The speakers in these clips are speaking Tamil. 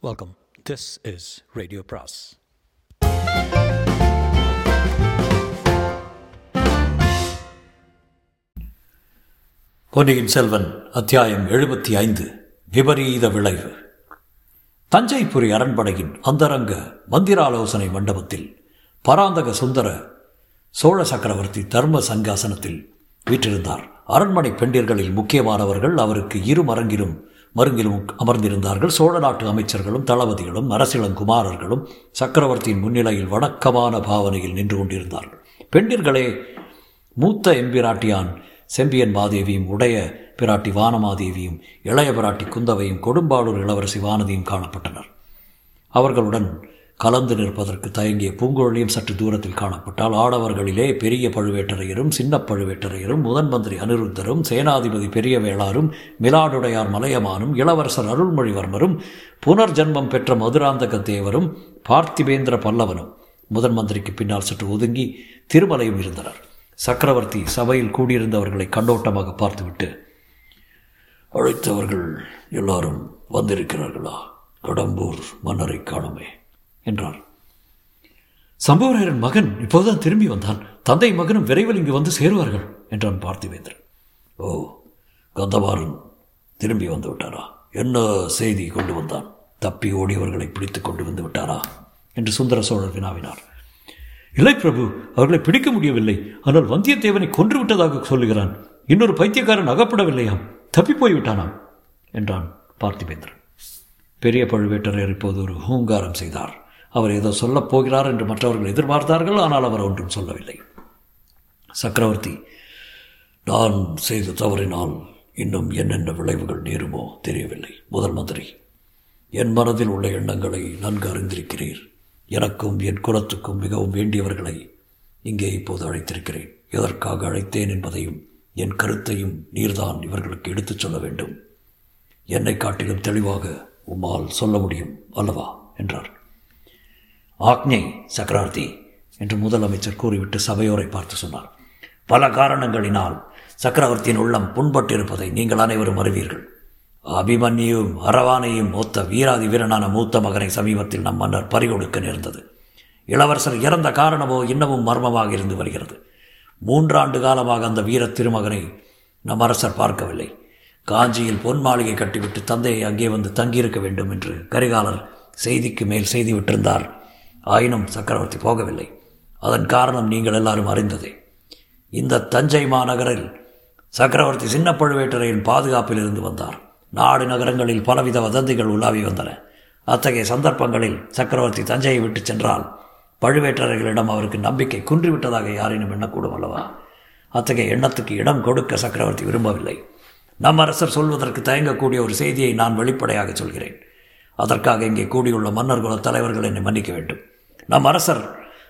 Welcome this is radio brass Ponniyin Selvan அத்தியாயம் எழுபத்தி ஐந்து விபரீத விளைவு. தஞ்சைபுரி அரண்மனையின் அந்தரங்க மந்திராலோசனை மண்டபத்தில் பராந்தக சுந்தர சோழ சக்கரவர்த்தி தர்ம சங்காசனத்தில் வீற்றிருந்தார். அரண்மனை பெண்டிர்களில் முக்கியமானவர்கள் அவருக்கு இரு மரங்கிலும் மருங்கிலும் அமர்ந்திருந்தார்கள். சோழ நாட்டு அமைச்சர்களும் தளபதிகளும் அரசிளங்குமாரர்களும் சக்கரவர்த்தியின் முன்னிலையில் வணக்கமான பாவனையில் நின்று கொண்டிருந்தார்கள். பெண்டிர்களே மூத்த எம்பிராட்டியான் செம்பியன் மாதேவியும் உடைய பிராட்டி வானமாதேவியும் இளைய பிராட்டி குந்தவையும் கொடும்பாளூர் இளவரசி வானதியும் காணப்பட்டனர். அவர்களுடன் கலந்து நிற்பதற்கு தயங்கிய பூங்குழலியும் சற்று தூரத்தில் காணப்பட்டால் ஆடவர்களிலே பெரிய பழுவேட்டரையரும் சின்ன பழுவேட்டரையரும் முதன் மந்திரி அனிருத்தரும் சேனாதிபதி பெரிய வேளாரும் மிலாடுடையார் மலையமானும் இளவரசர் அருள்மொழிவர்மரும் புனர்ஜன்மம் பெற்ற மதுராந்தக தேவரும் பார்த்திபேந்திர பல்லவனும் முதன் மந்திரிக்கு பின்னால் சற்று ஒதுங்கி திருமலையும் இருந்தனர். சக்கரவர்த்தி சபையில் கூடியிருந்தவர்களை கண்ணோட்டமாக பார்த்துவிட்டு அழைத்தவர்கள் எல்லாரும் வந்திருக்கிறார்களா? கடம்பூர் மன்னரை காணுமே. என்றார் சம்பவராயரன் மகன் இப்போதுதான் திரும்பி வந்தான். தந்தை மகனும் விரைவில் இங்கு வந்து சேருவார்கள் என்றான் பார்த்திவேந்திரன். ஓ கந்தவாரன் திரும்பி வந்து விட்டாரா? என்ன செய்தி கொண்டு வந்தான்? தப்பி ஓடியவர்களை பிடித்து கொண்டு வந்து விட்டாரா? என்று சுந்தர சோழர் வினாவினார். இல்லை பிரபு அவர்களை பிடிக்க முடியவில்லை. ஆனால் வந்தியத்தேவனை கொன்று விட்டதாக சொல்லுகிறான். இன்னொரு பைத்தியக்காரன் அகப்படவில்லையாம். தப்பி போய்விட்டானாம் என்றான் பார்த்திபேந்திரன் பெரிய பழுவேட்டரையர் இப்போது ஒரு ஹூங்காரம் செய்தார். அவர் ஏதோ சொல்லப் போகிறார் என்று மற்றவர்கள் எதிர்பார்த்தார்கள் ஆனால் அவர் ஒன்றும் சொல்லவில்லை. சக்கரவர்த்தி நான் செய்த தவறினால் இன்னும் என்னென்ன விளைவுகள் நேருமோ தெரியவில்லை. முதல் மந்திரி என் மனதில் உள்ள எண்ணங்களை நன்கு அறிந்திருக்கிறீர். எனக்கும் என் குலத்துக்கும் மிகவும் வேண்டியவர்களை இங்கே இப்போது அழைத்திருக்கிறேன். எதற்காக அழைத்தேன் என்பதையும் என் கருத்தையும் நீர்தான் இவர்களுக்கு எடுத்துச் சொல்ல வேண்டும். என்னை காட்டிலும் தெளிவாக உம்மால் சொல்ல முடியும் அல்லவா? என்றார். ஆக்ஞை சக்கரார்த்தி என்று முதலமைச்சர் கூறிவிட்டு சபையோரை பார்த்து சொன்னார். பல காரணங்களினால் சக்கரவர்த்தியின் உள்ளம் புண்பட்டிருப்பதை நீங்கள் அனைவரும் அறிவீர்கள். அபிமன்யும் அரவானையும் மூத்த வீராதி வீரனான மூத்த மகனை சமீபத்தில் நம் மன்னர் பறிகொடுக்க நேர்ந்தது. இளவரசர் இறந்த காரணமோ இன்னமும் மர்மமாக இருந்து வருகிறது. மூன்றாண்டு காலமாக அந்த வீர திருமகனை நம் அரசர் பார்க்கவில்லை. காஞ்சியில் பொன் மாளிகை கட்டிவிட்டு தந்தையை அங்கே வந்து தங்கியிருக்க வேண்டும் என்று கரிகாலர் செய்திக்கு மேல் செய்தி விட்டிருந்தார். ஆயினும் சக்கரவர்த்தி போகவில்லை. அதன் காரணம் நீங்கள் எல்லாரும் அறிந்ததே. இந்த தஞ்சை மாநகரில் சக்கரவர்த்தி சின்ன பழுவேட்டரையின் பாதுகாப்பில் இருந்து வந்தார். நாடு நகரங்களில் பலவித வதந்திகள் உலாவி வந்தன. அத்தகைய சந்தர்ப்பங்களில் சக்கரவர்த்தி தஞ்சையை விட்டு சென்றால் பழுவேட்டரைகளிடம் அவருக்கு நம்பிக்கை குன்றிவிட்டதாக யாரேனும் எண்ணக்கூடும் அல்லவா? அத்தகைய எண்ணத்துக்கு இடம் கொடுக்க சக்கரவர்த்தி விரும்பவில்லை. நம் அரசர் சொல்வதற்கு தயங்கக்கூடிய ஒரு செய்தியை நான் வெளிப்படையாக சொல்கிறேன். அதற்காக இங்கே கூடியுள்ள மன்னர்குல தலைவர்கள் என்னை மன்னிக்க வேண்டும். நம் அரசர்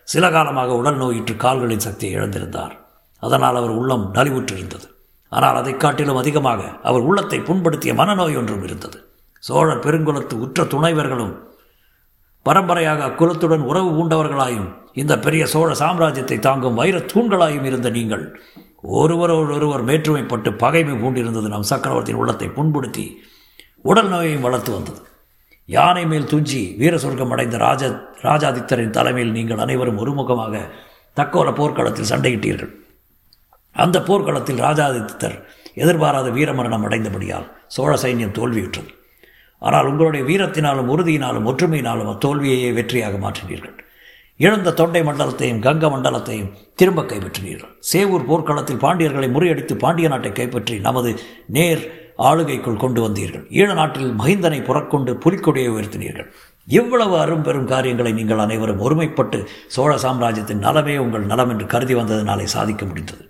சில காலமாக உடல் நோயிற்று கால்களின் சக்தியை இழந்திருந்தார். அதனால் அவர் உள்ளம் நலிவுற்றிருந்தது. ஆனால் அதை காட்டிலும் அதிகமாக அவர் உள்ளத்தை புண்படுத்திய மனநோய் ஒன்றும் இருந்தது. சோழர் பெருங்குலத்து உற்ற துணைவர்களும் பரம்பரையாக அக்குலத்துடன் உறவு பூண்டவர்களாயும் இந்த பெரிய சோழ சாம்ராஜ்யத்தை தாங்கும் வைர தூண்களாயும் இருந்த நீங்கள் ஒருவரோடு ஒருவர் வேற்றுமைப்பட்டு பகைமை பூண்டிருந்தது நம் சக்கரவர்த்தியின் உள்ளத்தை புண்படுத்தி உடல் நோயையும் வளர்த்து வந்தது. யானை மேல் துஞ்சி வீர சொர்க்கம் அடைந்த ராஜ ராஜாதித்தரின் தலைமையில் நீங்கள் அனைவரும் ஒருமுகமாக தக்கோல போர்க்களத்தில் சண்டையிட்டீர்கள். அந்த போர்க்களத்தில் ராஜாதித்தர் எதிர்பாராத வீரமரணம் அடைந்தபடியால் சோழ சைன்யம் தோல்வியுற்றது. ஆனால் உங்களுடைய வீரத்தினாலும் உறுதியினாலும் ஒற்றுமையினாலும் அத்தோல்வியையே வெற்றியாக மாற்றினீர்கள். இழந்த தொண்டை மண்டலத்தையும் கங்க மண்டலத்தையும் திரும்ப கைப்பற்றினீர்கள். சேவூர் போர்க்களத்தில் பாண்டியர்களை முறியடித்து பாண்டிய நாட்டை கைப்பற்றி நமது நேர் ஆளுகைக்குள் கொண்டு வந்தீர்கள். ஈழ நாட்டில் மகிந்தனை புறக்கொண்டு புலிக்கொடியை உயர்த்தினீர்கள். இவ்வளவு அரும்பெரும் காரியங்களை நீங்கள் அனைவரும் ஒருமைப்பட்டு சோழ சாம்ராஜ்யத்தின் நலமே உங்கள் நலம் என்று கருதி வந்ததினாலே சாதிக்க முடிந்தது.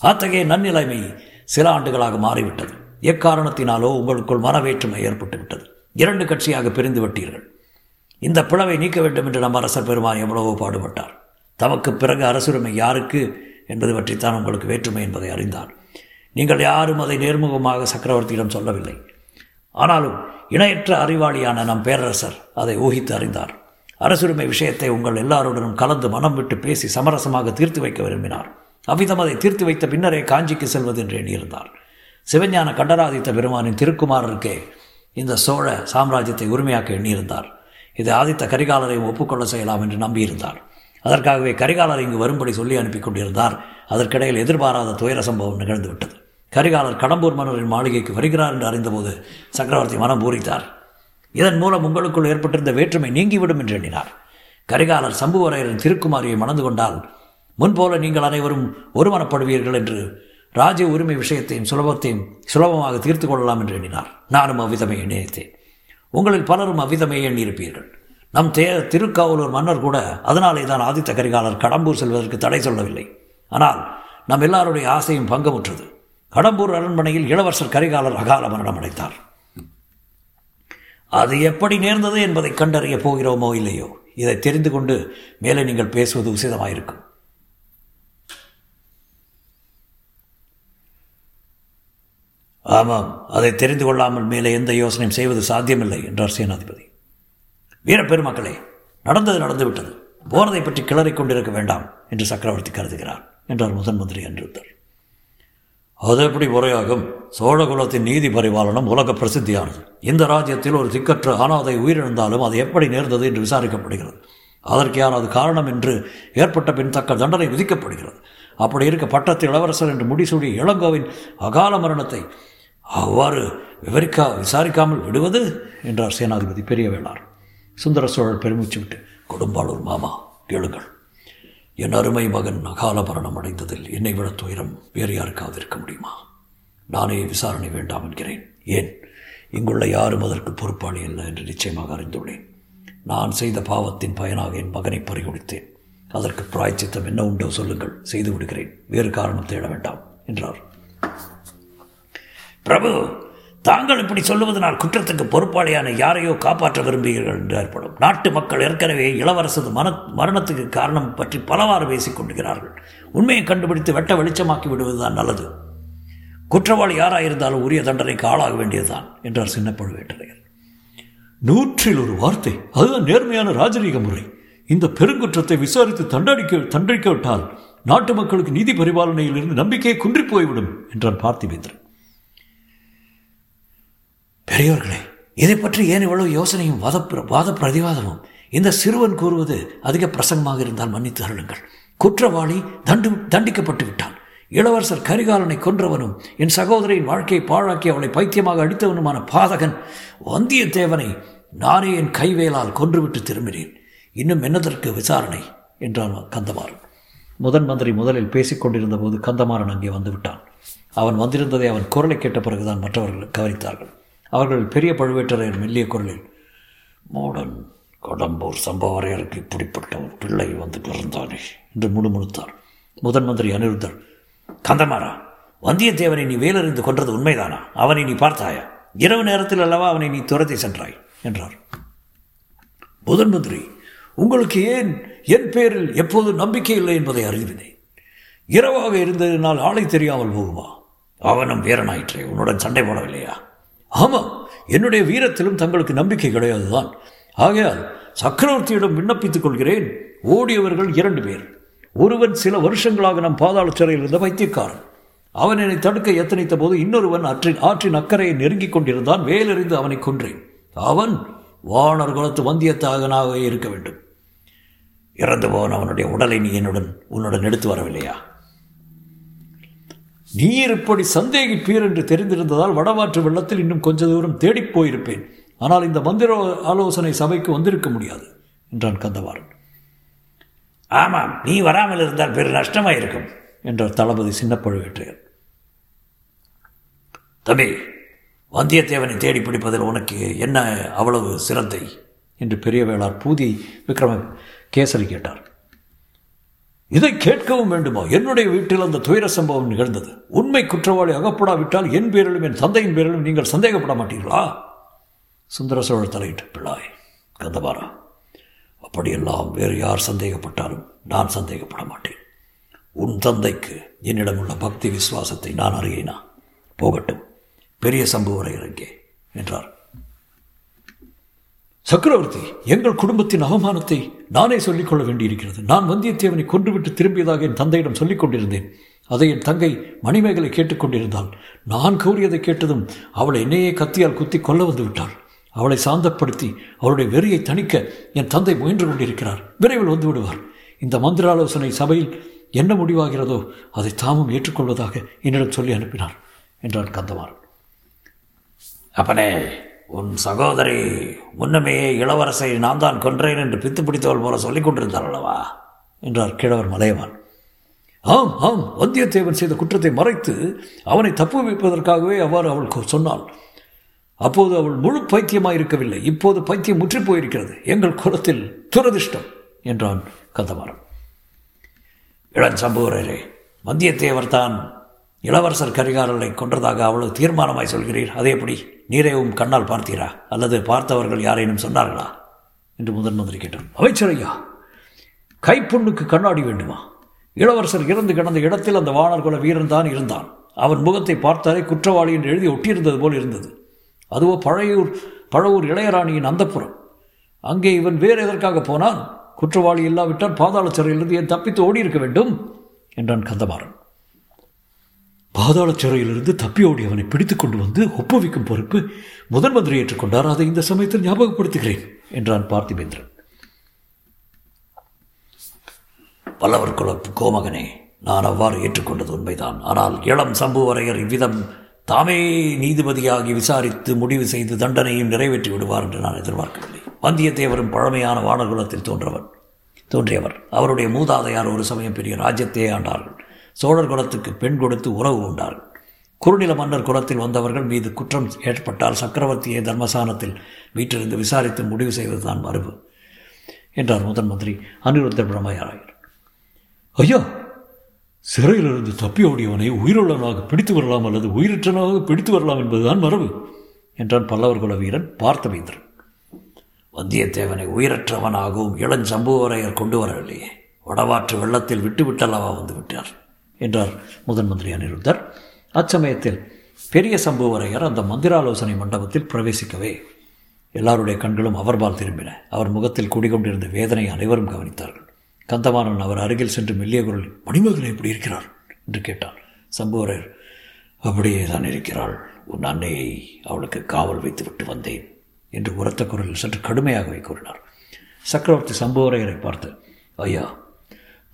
அத்தகைய நன்னிலைமை சில ஆண்டுகளாக மாறிவிட்டது. எக்காரணத்தினாலோ உங்களுக்குள் மனவேற்றுமை ஏற்பட்டு விட்டது இரண்டு கட்சியாக பிரிந்து விட்டீர்கள். இந்த பிளவை நீக்க வேண்டும் என்று நம் அரசர் பெருமான் எவ்வளவோ பாடுபட்டார். தமக்கு பிறகு அரசுரிமை யாருக்கு என்பது பற்றித்தான் உங்களுக்கு வேற்றுமை என்பதை அறிந்தார் நீங்கள் யாரும் அதை நேர்முகமாக சக்கரவர்த்தியிடம் சொல்லவில்லை. ஆனாலும் இணையற்ற அறிவாளியான நம் பேரரசர் அதை ஊகித்து அறிந்தார். அரசுரிமை விஷயத்தை உங்கள் எல்லாருடனும் கலந்து மனம் விட்டு பேசி சமரசமாக தீர்த்து வைக்க விரும்பினார். அவ்விதம் அதை தீர்த்து வைத்த பின்னரே காஞ்சிக்கு செல்வது என்று எண்ணியிருந்தார் சிவஞான கண்டராதித்த பெருமானின் திருக்குமாரருக்கே இந்த சோழ சாம்ராஜ்யத்தை உரிமையாக்க எண்ணியிருந்தார். இது ஆதித்த கரிகாலரையும் ஒப்புக்கொள்ள செய்யலாம் என்று நம்பியிருந்தார். அதற்காகவே கரிகாலர் இங்கு வரும்படி சொல்லி அனுப்பி கொண்டிருந்தார். அதற்கிடையில் எதிர்பாராத துயர சம்பவம் நிகழ்ந்துவிட்டது. கரிகாலர் கடம்பூர் மன்னரின் மாளிகைக்கு வருகிறார் என்று அறிந்தபோது சக்கரவர்த்தி மனம் பூரித்தார். இதன் மூலம் உங்களுக்குள் ஏற்பட்டிருந்த வேற்றுமை நீங்கிவிடும் என்று எண்ணினார். கரிகாலர் சம்புவரையரின் திருக்குமாரியை மணந்து கொண்டால் முன்போல நீங்கள் அனைவரும் ஒருமனப்படுவீர்கள் என்று ராஜ்ய உரிமை விஷயத்தையும் சுலபத்தையும் சுலபமாக தீர்த்து கொள்ளலாம் என்று எண்ணினார். நானும் அவ்விதமே நினைத்தேன். உங்களில் பலரும் அவ்விதமே எண்ணியிருப்பீர்கள். நம் தே திருக்காவலூர் மன்னர் கூட அதனாலே தான் ஆதித்த கரிகாலர் கடம்பூர் செல்வதற்கு தடை சொல்லவில்லை. ஆனால் நம் எல்லாருடைய ஆசையும் பங்கமுற்றது. கடம்பூர் அரண்மனையில் இளவரசர் கரிகாலர் அகால மரணம் அடைத்தார் அது எப்படி நேர்ந்தது என்பதை கண்டறிய போகிறோமோ இல்லையோ? இதை தெரிந்து கொண்டு மேலே நீங்கள் பேசுவது உசிதமாயிருக்கும். ஆமாம் அதை தெரிந்து கொள்ளாமல் மேலே எந்த யோசனையும் செய்வது சாத்தியமில்லை என்றார் சேனாதிபதி. வீரப்பெருமக்களே நடந்தது நடந்துவிட்டது. போனதை பற்றி கிளறிக் கொண்டிருக்க வேண்டாம் என்று சக்கரவர்த்தி கருதுகிறார் என்றார் முதன் மந்திரி அன்றுத்தர். அது எப்படி முறையாகும் சோழகுலத்தின் நீதி பரிபாலனம் உலக பிரசித்தியானது. இந்த ராஜ்யத்தில் ஒரு திக்கற்ற அனாதை உயிரிழந்தாலும் அது எப்படி நேர்ந்தது என்று விசாரிக்கப்படுகிறது. அதற்கு யாராவது காரணம் என்று ஏற்பட்ட பின் தக்க தண்டனை விதிக்கப்படுகிறது. அப்படி இருக்க பட்டத்து இளவரசர் என்று முடிசூடி இளங்கோவின் அகால மரணத்தை அவ்வாறு விவரிக்கா விசாரிக்காமல் விடுவது? என்றார் சேனாதிபதி பெரிய வேளார் சுந்தர சோழர் பெருமூச்சு விட்டு கொடும்பாளூர் மாமா கேளுங்கள். என் அருமை மகன் அகால மரணம் அடைந்ததில் என்னை விட துயரம் வேறு யாருக்காவது இருக்க முடியுமா? நானே விசாரணை வேண்டாம் என்கிறேன். ஏன்? இங்குள்ள யாரும் அதற்கு பொறுப்பாளி அல்ல என்று நிச்சயமாக அறிந்துள்ளேன். நான் செய்த பாவத்தின் பயனாக என் மகனை பறிகொடுத்தேன். அதற்கு பிராய்ச்சித்தம் என்ன உண்டோ சொல்லுங்கள். செய்து விடுகிறேன். வேறு காரணம் தேட வேண்டாம் என்றார். பிரபு! தாங்கள் இப்படி சொல்லுவதனால் குற்றத்துக்கு பொறுப்பாளியான யாரையோ காப்பாற்ற விரும்புகிறீர்கள் என்று ஏற்படும் நாட்டு மக்கள் ஏற்கனவே இளவரசது மன மரணத்துக்கு காரணம் பற்றி பலவாறு பேசிக் கொண்டுகிறார்கள் உண்மையை கண்டுபிடித்து வெட்ட வெளிச்சமாக்கி விடுவதுதான் நல்லது. குற்றவாளி யாராயிருந்தாலும் உரிய தண்டனைக்கு ஆளாக வேண்டியதுதான் என்றார் சின்ன பழுவேட்டரையர் நூற்றில் ஒரு வார்த்தை அதுதான் நேர்மையான ராஜரீக முறை. இந்த பெருங்குற்றத்தை விசாரித்து தண்டடிக்க தண்டடிக்க விட்டால் நாட்டு மக்களுக்கு நீதி பரிபாலனையில் இருந்து நம்பிக்கையை குன்றி போய்விடும் என்றான் பார்த்திபேந்திரன். பெரியோர்களே இதை பற்றி ஏன் இவ்வளவு யோசனையும் வாத வாத பிரதிவாதமும்? இந்த சிறுவன் கூறுவது அதிக பிரசங்கமாக இருந்தால் மன்னித்து அருளுங்கள். குற்றவாளி தண்டு தண்டிக்கப்பட்டு விட்டான். இளவரசர் கரிகாலனை கொன்றவனும் என் சகோதரியின் வாழ்க்கையை பாழாக்கி அவளை பைத்தியமாக அடித்தவனுமான பாதகன் வந்தியத்தேவனை நானே என் கைவேலால் கொன்றுவிட்டு திரும்பினேன். இன்னும் என்னதற்கு விசாரணை? என்றான் கந்தமாறன். முதன் மந்திரி முதலில் பேசிக் கொண்டிருந்த போது கந்தமாறன் அங்கே வந்துவிட்டான் அவன் வந்திருந்ததை அவன் குரலை கேட்ட பிறகுதான் மற்றவர்கள் கவனித்தார்கள். அவர்கள் பெரிய பழுவேட்டரையர் மெல்லிய குரலில் மோடன் கடம்பூர் சம்பவரையருக்கு இப்படிப்பட்ட ஒரு பிள்ளை வந்து பிறந்தானே என்று முணுமுணுத்தார். முதன் மந்திரி அனிருத்தர் கந்தமாரா வந்தியத்தேவனை நீ வேலறிந்து கொன்றது உண்மைதானா? அவனை நீ பார்த்தாயா? இரவு நேரத்தில் அல்லவா அவனை நீ துரத்தி சென்றாய்? என்றார். முதன் மந்திரி உங்களுக்கு ஏன் என் பேரில் எப்போது நம்பிக்கை இல்லை என்பதை அறிவினேன். இரவாக இருந்ததினால் ஆளை தெரியாமல் போகுமா? அவனும் வீரனாயிற்றே உன்னுடன் சண்டை போடவில்லையா? ஆமாம் என்னுடைய வீரத்திலும் தங்களுக்கு நம்பிக்கை கிடையாதுதான். ஆகையால் சக்கரவர்த்தியிடம் விண்ணப்பித்துக் கொள்கிறேன். ஓடியவர்கள் இரண்டு பேர். ஒருவன் சில வருஷங்களாக நம் பாதாள சிறையில் இருந்த வைத்தியக்காரன் அவன் என்னை தடுக்க எத்தனைத்த போது இன்னொருவன் ஆற்றின் ஆற்றின் அக்கறையை நெருங்கிக் கொண்டிருந்தான். வேலறிந்து அவனை கொன்றேன். அவன் வானர் குலத்து வந்தியத்தாகனாக இருக்க வேண்டும். இறந்து போன அவனுடைய உடலை நீ என்னுடன் உன்னுடன் எடுத்து வரவில்லையா? நீர் இப்படி சந்தேகிப்பீர் என்று தெரிந்திருந்ததால் வடமாற்று வெள்ளத்தில் இன்னும் கொஞ்ச தூரம் தேடிப் போயிருப்பேன். ஆனால் இந்த மந்திர ஆலோசனை சபைக்கு வந்திருக்க முடியாது என்றான் கந்தவாரன் ஆமாம் நீ வராமல் இருந்தால் பெரு நஷ்டமாயிருக்கும் என்றார் தளபதி சின்ன பழுவேற்றையர் தம்பி வந்தியத்தேவனை தேடி பிடிப்பதில் உனக்கு என்ன அவ்வளவு சிரத்தை என்று பெரிய வேளார் பூதி விக்ரம கேசரி கேட்டார். இதை கேட்கவும் வேண்டுமா? என்னுடைய வீட்டில் அந்த துயர சம்பவம் நிகழ்ந்தது. உண்மை குற்றவாளி அகப்படாவிட்டால் என் பேரிலும் என் தந்தையின் பேரிலும் நீங்கள் சந்தேகப்பட மாட்டீர்களா? சுந்தர சோழர் தலையிட்டு பிள்ளாய் கந்தபாரா அப்படியெல்லாம் வேறு யார் சந்தேகப்பட்டாலும் நான் சந்தேகப்பட மாட்டேன். உன் தந்தைக்கு என்னிடம் உள்ள பக்தி விசுவாசத்தை நான் அறியினா? போகட்டும் பெரிய சம்புவரையர் எங்கே என்றார். சக்கரவர்த்தி எங்கள் குடும்பத்தின் அவமானத்தை நானே சொல்லிக்கொள்ள வேண்டியிருக்கிறது. நான் வந்தியத்தேவனை கொன்றுவிட்டு திரும்பியதாக என் தந்தையிடம் சொல்லிக் கொண்டிருந்தேன். அதை என் தங்கை மணிமேகலை கேட்டுக்கொண்டிருந்தாள் நான் கூறியதை கேட்டதும் அவளை என்னையே கத்தியால் குத்தி கொல்ல வந்து விட்டாள். அவளை சாந்தப்படுத்தி அவளுடைய வெறியை தணிக்க என் தந்தை முயன்று கொண்டிருக்கிறார். விரைவில் வந்து விடுவார். இந்த மந்திராலோசனை சபையில் என்ன முடிவாகிறதோ அதை தாமும் ஏற்றுக்கொள்வதாக என்னிடம் சொல்லி அனுப்பினார் என்றான் கந்தமாறன். அப்பனே உன் சகோதரி முன்னமேயே இளவரசை நான் தான் கொன்றேன் என்று பித்து பிடித்தவள் போல சொல்லிக் கொண்டிருந்தாள் அல்லவா? என்றார் கிழவர் மலையவான் ஆம் ஆம் வந்தியத்தேவன் செய்த குற்றத்தை மறைத்து அவனை தப்பு வைப்பதற்காகவே அவ்வாறு அவள் சொன்னாள். அப்போது அவள் முழு பைத்தியமாக இருக்கவில்லை இப்போது பைத்தியம் முற்றி போயிருக்கிறது. எங்கள் குலத்தில் துரதிர்ஷ்டம் என்றான் கந்தமாறன். இளஞ்சம்பூரரே வந்தியத்தேவர் தான் இளவரசர் கரிகாரனை கொன்றதாக அவ்வளவு தீர்மானமாய் சொல்கிறீர். அதே எப்படி? நீரேவும் கண்ணால் பார்த்தீரா? அல்லது பார்த்தவர்கள் யாரேனும் சொன்னார்களா? என்று முதன் மந்திரி கேட்டார் அமைச்சரையா கைப்புண்ணுக்கு கண்ணாடி வேண்டுமா? இளவரசர் இறந்து கிடந்த இடத்தில் அந்த வானர்குல வீரன் தான் இருந்தான். அவன் முகத்தை பார்த்தாலே குற்றவாளி என்று எழுதி ஒட்டியிருந்தது போல் இருந்தது. அதுவோ பழையூர் பழவூர் இளையராணியின் அந்தப்புறம் அங்கே இவன் வேறு எதற்காக போனான்? குற்றவாளி இல்லாவிட்டால் பாதாள சிறையிலிருந்து ஏன் தப்பித்து ஓடி இருக்க வேண்டும்? என்றான் கந்தமாறன். பாதாள சிறையிலிருந்து தப்பி ஓடி அவனை பிடித்துக் கொண்டு வந்து ஒப்புவிக்கும் பொறுப்பு முதன் மந்திரி ஏற்றுக்கொண்டார். அதை இந்த சமயத்தில் ஞாபகப்படுத்துகிறேன் என்றான் பார்த்திபேந்திரன். பல்லவர் குல கோமகனே நான் அவ்வாறு ஏற்றுக்கொண்டது உண்மைதான். ஆனால் இளம் சம்புவரையர் இவ்விதம் தாமே நீதிபதியாகி விசாரித்து முடிவு செய்து தண்டனையும் நிறைவேற்றி விடுவார் என்று நான் எதிர்பார்க்கவில்லை. வந்தியத்தேவரும் பழமையான வானகுலத்தில் தோன்றவர் தோன்றியவர். அவருடைய மூதாதையார் ஒரு சமயம் பெரிய ராஜ்யத்தையே ஆண்டார்கள். சோழர் குலத்துக்கு பெண் கொடுத்து உறவு உண்டார்கள் குறுநில மன்னர் குலத்தில் வந்தவர்கள் மீது குற்றம் ஏற்பட்டால் சக்கரவர்த்தியை தர்மசானத்தில் வீட்டிலிருந்து விசாரித்து முடிவு செய்வதுதான் மரபு என்றார் முதன் மந்திரி அனிருத்த பிரம்மயாராயர் ஐயா சிறையிலிருந்து தப்பி ஓடியவனை உயிருள்ளவனாக பிடித்து வரலாம் அல்லது உயிரற்றனாக பிடித்து வரலாம் என்பதுதான் மரபு என்றான் பல்லவர் குல வீரன் பார்த்தவேந்திரன் வந்தியத்தேவனை உயிரற்றவனாகவும் இளஞ்சம்புவரையர் கொண்டு வரவில்லையே வடவாற்று வெள்ளத்தில் விட்டுவிட்டல்லவா வந்து விட்டார்? என்றார் முதன் மந்திரி அனிருத்தர் அச்சமயத்தில் பெரிய சம்புவரையர் அந்த மந்திராலோசனை மண்டபத்தில் பிரவேசிக்கவே எல்லாருடைய கண்களும் அவர்பால் திரும்பின. அவர் முகத்தில் குடிகொண்டிருந்த வேதனை அனைவரும் கவனித்தார்கள். கந்தமாறன் அவர் அருகில் சென்று மெல்லிய குரல் மணிமகன் எப்படி இருக்கிறார்? என்று கேட்டார் சம்புவரையர் அப்படியே தான் இருக்கிறாள். உன் அன்னையை அவளுக்கு காவல் வைத்துவிட்டு வந்தேன் என்று உரத்த குரலில் சற்று கடுமையாகவே கூறினார். சக்கரவர்த்தி சம்புவரையரை பார்த்து ஐயா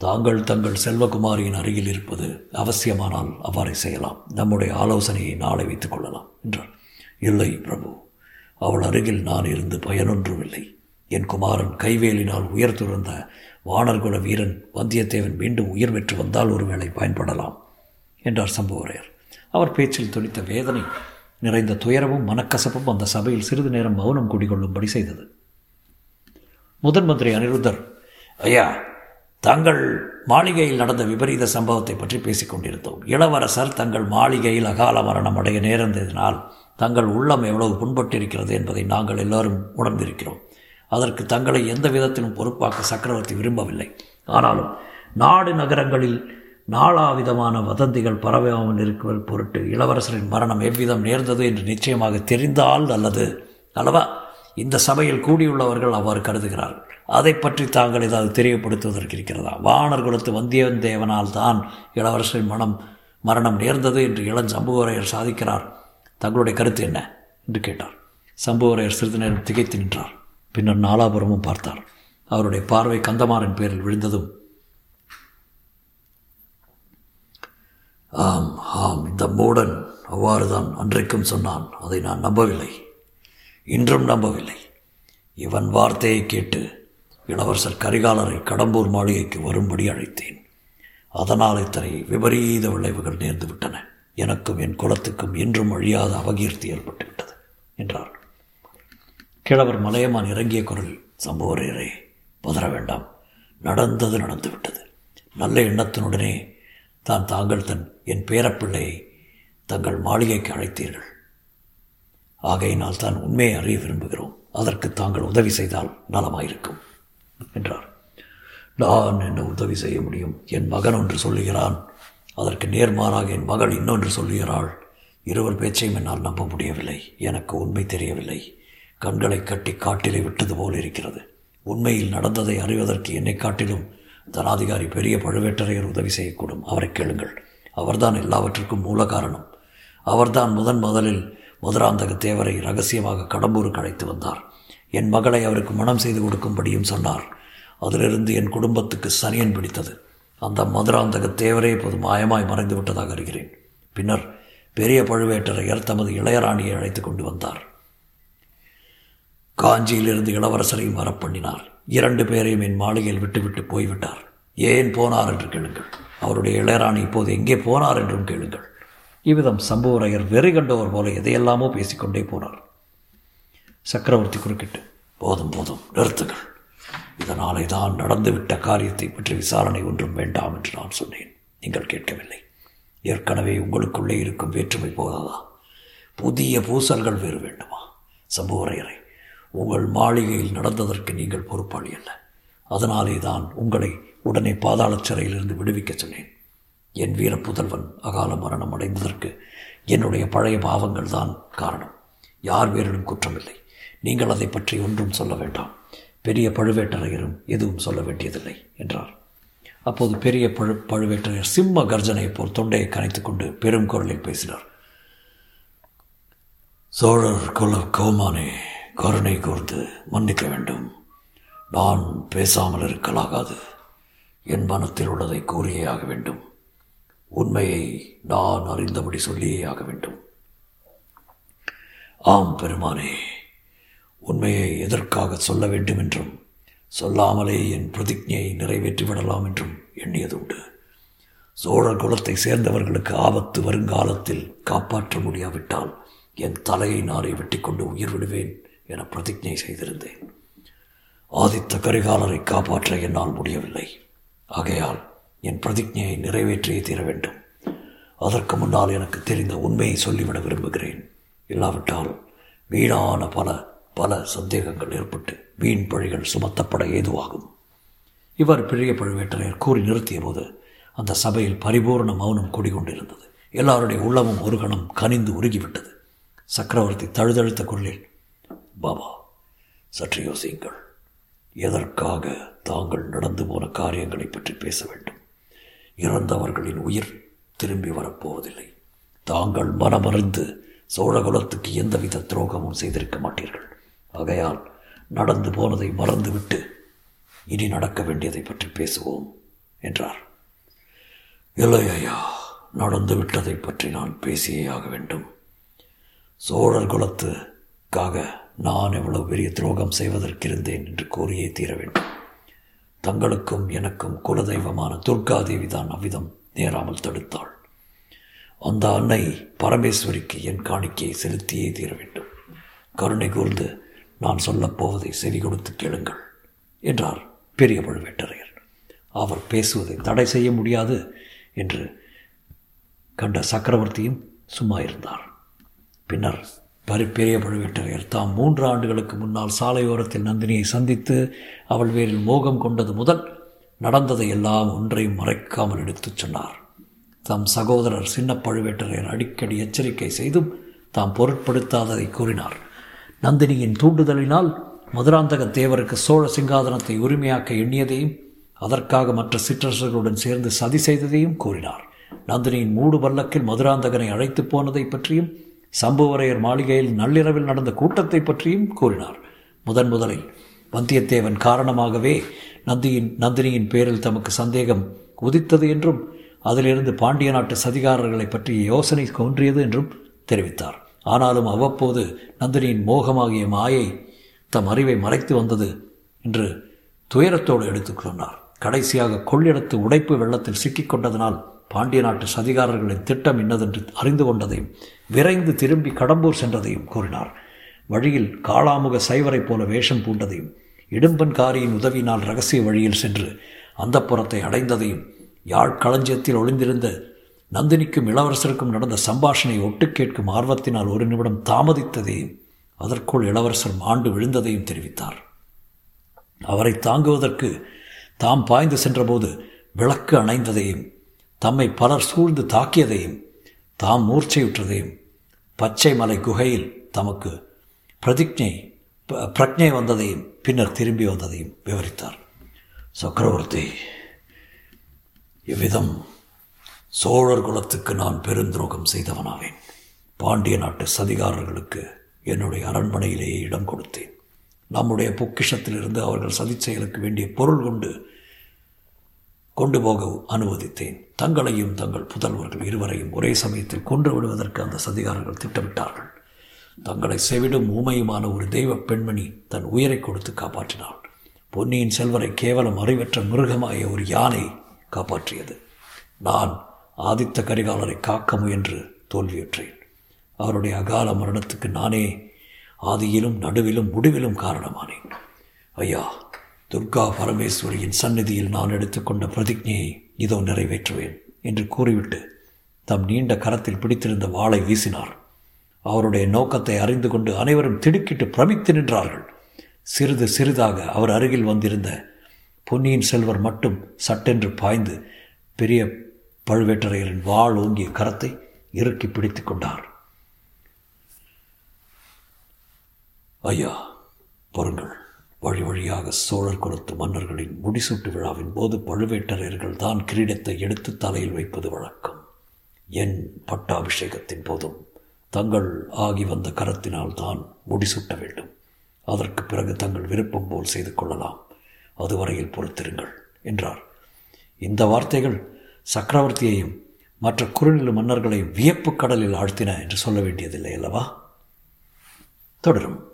தாங்கள் தங்கள் செல்வகுமாரியின் அருகில் இருப்பது அவசியமானால் அவ்வாறே செய்யலாம். நம்முடைய ஆலோசனையை நாளை வைத்துக் கொள்ளலாம் என்றார். இல்லை பிரபு. அவள் அருகில் நான் இருந்து பயனொன்றுமில்லை. என் குமாரன் கைவேலினால் உயர் துறந்த வானர்குல வீரன் வந்தியத்தேவன் மீண்டும் உயிர் பெற்று வந்தால் ஒருவேளை பயன்படலாம் என்றார் சம்புவரையர். அவர் பேச்சில் துணித்த வேதனை நிறைந்த துயரமும் மனக்கசப்பும் அந்த சபையில் சிறிது நேரம் மௌனம் குடிகொள்ளும்படி செய்தது. முதன் மந்திரி அனிருத்தர் ஐயா தங்கள் மாளிகையில் நடந்த விபரீத சம்பவத்தை பற்றி பேசிக் கொண்டிருந்தோம். இளவரசர் தங்கள் மாளிகையில் அகால மரணம் அடைய நேர்ந்ததினால் தங்கள் உள்ளம் எவ்வளவு புண்பட்டிருக்கிறது என்பதை நாங்கள் எல்லோரும் உணர்ந்திருக்கிறோம். அதற்கு தங்களை எந்த விதத்திலும் பொறுப்பாக்க சக்கரவர்த்தி விரும்பவில்லை. ஆனாலும் நாடு நகரங்களில் நாலாவிதமான வதந்திகள் பரவாமல் இருக்கிற பொருட்டு இளவரசரின் மரணம் எவ்விதம் நேர்ந்தது என்று நிச்சயமாக தெரிந்தால் அல்லது அல்லவா? இந்த சபையில் கூடியுள்ளவர்கள் அவ்வாறு கருதுகிறார்கள் அதை பற்றி தாங்கள் ஏதாவது தெரியப்படுத்துவதற்கு இருக்கிறதா? வானர் குலத்து வந்தியந்தேவனால் தான் இளவரசரின் மனம் மரணம் நேர்ந்தது என்று இளம் சம்புவரையர் சாதிக்கிறார். தங்களுடைய கருத்து என்ன? என்று கேட்டார். சம்புவரையர் சிறிது நேரம் திகைத்து நின்றார். பின்னர் நாலாபுரமும் பார்த்தார். அவருடைய பார்வை கந்தமாறன் பேரில் விழுந்ததும் ஆம் ஆம் இந்த மூடன் அவ்வாறுதான் அன்றைக்கும் சொன்னான். அதை நான் நம்பவில்லை. இன்றும் நம்பவில்லை. இவன் வார்த்தையை கேட்டு இளவரசர் கரிகாலரை கடம்பூர் மாளிகைக்கு வரும்படி அழைத்தேன். அதனால் இத்தனை விபரீத விளைவுகள் நேர்ந்து விட்டன எனக்கும் என் குலத்துக்கும் என்றும் அழியாத அவகீர்த்தி ஏற்பட்டுவிட்டது என்றார். கிழவர் மலையமான் இறங்கிய குரல் சம்பவரையரே பதற வேண்டாம். நடந்தது நடந்துவிட்டது. நல்ல எண்ணத்தினுடனே தான் தாங்கள் தன் என் பேரப்பிள்ளையை தங்கள் மாளிகைக்கு அழைத்தீர்கள். ஆகையினால் தான் உண்மையை அறிய விரும்புகிறோம். அதற்கு தாங்கள் உதவி செய்தால் நலமாயிருக்கும் என்றார். நான் என்ன உதவி செய்ய முடியும்? என் மகன் ஒன்று சொல்லுகிறான். அதற்கு நேர்மாறாக என் மகள் இன்னொன்று சொல்லுகிறாள். இருவர் பேச்சையும் என்னால் நம்ப முடியவில்லை. எனக்கு உண்மை தெரியவில்லை. கண்களை கட்டி காட்டிலே விட்டது போல் இருக்கிறது. உண்மையில் நடந்ததை அறிவதற்கு என்னை காட்டிலும் தனாதிகாரி பெரிய பழுவேட்டரையர் உதவி செய்யக்கூடும். அவரை கேளுங்கள். அவர்தான் எல்லாவற்றிற்கும் மூல காரணம். அவர்தான் முதன் முதலில் மதுராந்தக தேவரை ரகசியமாக கடம்பூருக்கு அழைத்து வந்தார். என் மகளை அவருக்கு மனம் செய்து கொடுக்கும்படியும் சொன்னார். அதிலிருந்து என் குடும்பத்துக்கு சனியன் பிடித்தது. அந்த மதுராந்தக தேவரே இப்போது மாயமாய் மறைந்து விட்டதாக அறிகிறேன். பின்னர் பெரிய பழுவேட்டரையர் தமது இளையராணியை அழைத்து கொண்டு வந்தார். காஞ்சியிலிருந்து இளவரசரையும் வரப்பண்ணினார் இரண்டு பேரையும் என் மாளிகையில் விட்டுவிட்டு போய்விட்டார். ஏன் போனார் என்று கேளுங்கள். அவருடைய இளையராணி இப்போது எங்கே போனார் என்றும் கேளுங்கள். இவ்விதம் சம்புவரையர் வெறி கண்டவர் போல எதையெல்லாமோ பேசிக்கொண்டே போனார். சக்கரவர்த்தி குறுக்கிட்டு போதும் போதும் நிறுத்துங்கள். இதனாலே தான் நடந்துவிட்ட காரியத்தை பற்றி விசாரணை ஒன்றும் வேண்டாம் என்று நான் சொன்னேன். நீங்கள் கேட்கவில்லை. ஏற்கனவே உங்களுக்குள்ளே இருக்கும் வேற்றுமை போதாதா? புதிய பூசல்கள் வேறு வேண்டுமா? சம்புவரையரை உங்கள் மாளிகையில் நடந்ததற்கு நீங்கள் பொறுப்பாளி அல்ல. அதனாலே தான் உங்களை உடனே பாதாள சிறையிலிருந்து விடுவிக்கச் சொன்னேன். என் வீர புதல்வன் அகால மரணம் அடைந்ததற்கு என்னுடைய பழைய பாவங்கள் தான் காரணம். யார் பேரிலும் குற்றமில்லை. நீங்கள் அதை பற்றி ஒன்றும் சொல்ல வேண்டாம். பெரிய பழுவேட்டரையரும் எதுவும் சொல்ல வேண்டியதில்லை என்றார். அப்போது பெரிய பழு பழுவேட்டரையர் சிம்ம கர்ஜனையை போல் தொண்டையை கனைத்துக் கொண்டு பெரும் குரலில் பேசினார். சோழர் குல கோமானே கருணை கூர்ந்து மன்னிக்க வேண்டும். நான் பேசாமல் இருக்கலாகாது. என் மனத்தில் உள்ளதை கூறியே ஆக வேண்டும். உண்மையை நான் அறிந்தபடி சொல்லியே ஆக வேண்டும். ஆம் பெருமானே உண்மையை எதற்காக சொல்ல வேண்டும் என்றும் சொல்லாமலே என் பிரதிஜையை நிறைவேற்றி விடலாம் என்றும் எண்ணியதுண்டு சோழர் குலத்தை சேர்ந்தவர்களுக்கு ஆபத்து வருங்காலத்தில் காப்பாற்ற முடியாவிட்டால் என் தலையை நாரை வெட்டி கொண்டு உயிர் விடுவேன் என பிரதிஜை செய்திருந்தேன். ஆதித்த கரிகாலரை காப்பாற்ற என்னால் முடியவில்லை. ஆகையால் என் பிரதிஜையை நிறைவேற்றியே தீர வேண்டும். அதற்கு முன்னால் எனக்கு தெரிந்த உண்மையை சொல்லிவிட விரும்புகிறேன். இல்லாவிட்டால் வீணான பல பல சந்தேகங்கள் ஏற்பட்டு வீண் பழிகள் சுமத்தப்பட ஏதுவாகும். இவர் பெரிய பழுவேட்டரையர் கூறி நிறுத்திய போது அந்த சபையில் பரிபூர்ண மௌனம் குடிகொண்டிருந்தது. எல்லாருடைய உள்ளமும் ஒரு கணம் கனிந்து உருகிவிட்டது. சக்கரவர்த்தி தழுதழுத்த குரலில் பாபா சற்று யோசியுங்கள். எதற்காக தாங்கள் நடந்து போன காரியங்களை பற்றி பேச வேண்டும்? இறந்தவர்களின் உயிர் திரும்பி வரப்போவதில்லை. தாங்கள் மனமறிந்து சோழகுலத்துக்கு எந்தவித துரோகமும் செய்திருக்க மாட்டீர்கள். ஆகையால் நடந்து போனதை மறந்துவிட்டு இனி நடக்க வேண்டியதை பற்றி பேசுவோம் என்றார். இல்லை ஐயா நடந்து விட்டதை பற்றி நான் பேசியே ஆக வேண்டும். சோழர் குலத்துக்காக நான் எவ்வளவு பெரிய துரோகம் செய்வதற்கிருந்தேன் என்று கூறியே தீர வேண்டும். தங்களுக்கும் எனக்கும் குலதெய்வமான துர்காதேவி தான் அவ்விதம் நேராமல் தடுத்தாள். அந்த அன்னை பரமேஸ்வரிக்கு என் காணிக்கையை செலுத்தியே தீர வேண்டும். கருணை கூர்ந்து நான் சொல்லப்போவதை செவி கொடுத்து கேளுங்கள் என்றார் பெரிய பழுவேட்டரையர் அவர் பேசுவதை தடை செய்ய முடியாது என்று கண்ட சக்கரவர்த்தியும் சும்மா இருந்தார். பின்னர் பெரிய பழுவேட்டரையர் தாம் மூன்று ஆண்டுகளுக்கு முன்னால் சாலையோரத்தில் நந்தினியை சந்தித்து அவள் வேரில் மோகம் கொண்டது முதல் நடந்ததை எல்லாம் ஒன்றையும் மறைக்காமல் எடுத்துச் சொன்னார். தம் சகோதரர் சின்ன பழுவேட்டரையர் அடிக்கடி எச்சரிக்கை செய்தும் தாம் பொருட்படுத்தாததை கூறினார். நந்தினியின் தூண்டுதலினால் மதுராந்தக தேவருக்கு சோழ சிங்காதனத்தை உரிமையாக்க எண்ணியதையும் அதற்காக மற்ற சிற்றரசர்களுடன் சேர்ந்து சதி செய்ததையும் கூறினார். நந்தினியின் மூடு பல்லக்கில் மதுராந்தகனை அழைத்து போனதை பற்றியும் சம்புவரையர் மாளிகையில் நள்ளிரவில் நடந்த கூட்டத்தை பற்றியும் கூறினார். முதன் முதலில் வந்தியத்தேவன் காரணமாகவே நந்தியின் நந்தினியின் பேரில் தமக்கு சந்தேகம் உதித்தது என்றும் அதிலிருந்து பாண்டிய நாட்டு சதிகாரர்களை பற்றிய யோசனை தோன்றியது என்றும் தெரிவித்தார். ஆனாலும் அவ்வப்போது நந்தினியின் மோகமாகிய மாயை தம் அறிவை மறைத்து வந்தது என்று துயரத்தோடு எடுத்துக் சொன்னார் கடைசியாக கொள்ளிடத்து உடைப்பு வெள்ளத்தில் சிக்கிக் கொண்டதனால் பாண்டிய நாட்டு சதிகாரர்களின் திட்டம் இன்னதென்று அறிந்து கொண்டதையும் விரைந்து திரும்பி கடம்பூர் சென்றதையும் கூறினார். வழியில் காளாமுக சைவரைப் போல வேஷம் பூண்டதையும் இடும்பன்காரியின் உதவியினால் ரகசிய வழியில் சென்று அந்த புறத்தை அடைந்ததையும் யாழ் களஞ்சியத்தில் ஒளிந்திருந்த நந்தினிக்கும் இளவரசருக்கும் நடந்த சம்பாஷணை ஒட்டு கேட்கும் ஆர்வத்தினால் ஒரு நிமிடம் தாமதித்ததையும் அதற்குள் இளவரசர் மாண்டு விழுந்ததையும் தெரிவித்தார். அவரை தாங்குவதற்கு தாம் பாய்ந்து சென்றபோது விளக்கு அணைந்ததையும் தம்மை பலர் சூழ்ந்து தாக்கியதையும் தாம் மூர்ச்சையுற்றதையும் பச்சை மலை குகையில் தமக்கு பிரதிஜை பிரஜை வந்ததையும் பின்னர் திரும்பி வந்ததையும் விவரித்தார். சக்கரவர்த்தி இவ்விதம் சோழர் குலத்துக்கு நான் பெருந்துரோகம் செய்தவனாவேன். பாண்டிய நாட்டு சதிகாரர்களுக்கு என்னுடைய அரண்மனையிலேயே இடம் கொடுத்தேன். நம்முடைய பொக்கிஷத்திலிருந்து அவர்கள் சதி செயலுக்கு வேண்டிய பொருள் கொண்டு கொண்டு போக அனுமதித்தேன். தங்களையும் தங்கள் புதல்வர்கள் இருவரையும் ஒரே சமயத்தில் கொன்று விடுவதற்கு அந்த சதிகாரர்கள் திட்டமிட்டார்கள். தங்களை செவிடும் ஊமையுமான ஒரு தெய்வ பெண்மணி தன் உயிரை கொடுத்து காப்பாற்றினாள். பொன்னியின் செல்வரை கேவலம் அறிவற்ற மிருகமாய ஒரு யானை காப்பாற்றியது. நான் ஆதித்த கரிகாலரை காக்க முயன்று தோல்வியுற்றேன். அவருடைய அகால மரணத்துக்கு நானே ஆதியிலும் நடுவிலும் முடிவிலும் காரணமானேன். ஐயா துர்கா பரமேஸ்வரியின் சந்நிதியில் நான் எடுத்துக்கொண்ட பிரதிஜையை இதோ நிறைவேற்றுவேன் என்று கூறிவிட்டு தம் நீண்ட கரத்தில் பிடித்திருந்த வாளை வீசினார். அவருடைய நோக்கத்தை அறிந்து கொண்டு அனைவரும் திடுக்கிட்டு பிரமித்து நின்றார்கள். சிறிது சிறிதாக அவர் அருகில் வந்திருந்த பொன்னியின் செல்வர் மட்டும் சட்டென்று பாய்ந்து பெரிய பழுவேட்டரையரின் வாள் ஓங்கிய கரத்தை இறுக்கி பிடித்து கொண்டார். ஐயா பொருங்கள் வழி வழியாக சோழர் குலத்து மன்னர்களின் முடிசூட்டு விழாவின் போது பழுவேட்டரையர்கள் தான் கிரீடத்தை எடுத்து தலையில் வைப்பது வழக்கம். என் பட்டாபிஷேகத்தின் போதும் தங்கள் ஆகி வந்த கரத்தினால் தான் முடிசூட்ட வேண்டும். அதற்கு பிறகு தங்கள் விருப்பம் போல் செய்து கொள்ளலாம். அதுவரையில் பொறுத்திருங்கள் என்றார். இந்த வார்த்தைகள் சக்கரவர்த்தியையும் மற்ற குறுநில மன்னர்களையும் வியப்பு கடலில் ஆழ்த்தின என்று சொல்ல வேண்டியதில்லை அல்லவா? தொடரும்.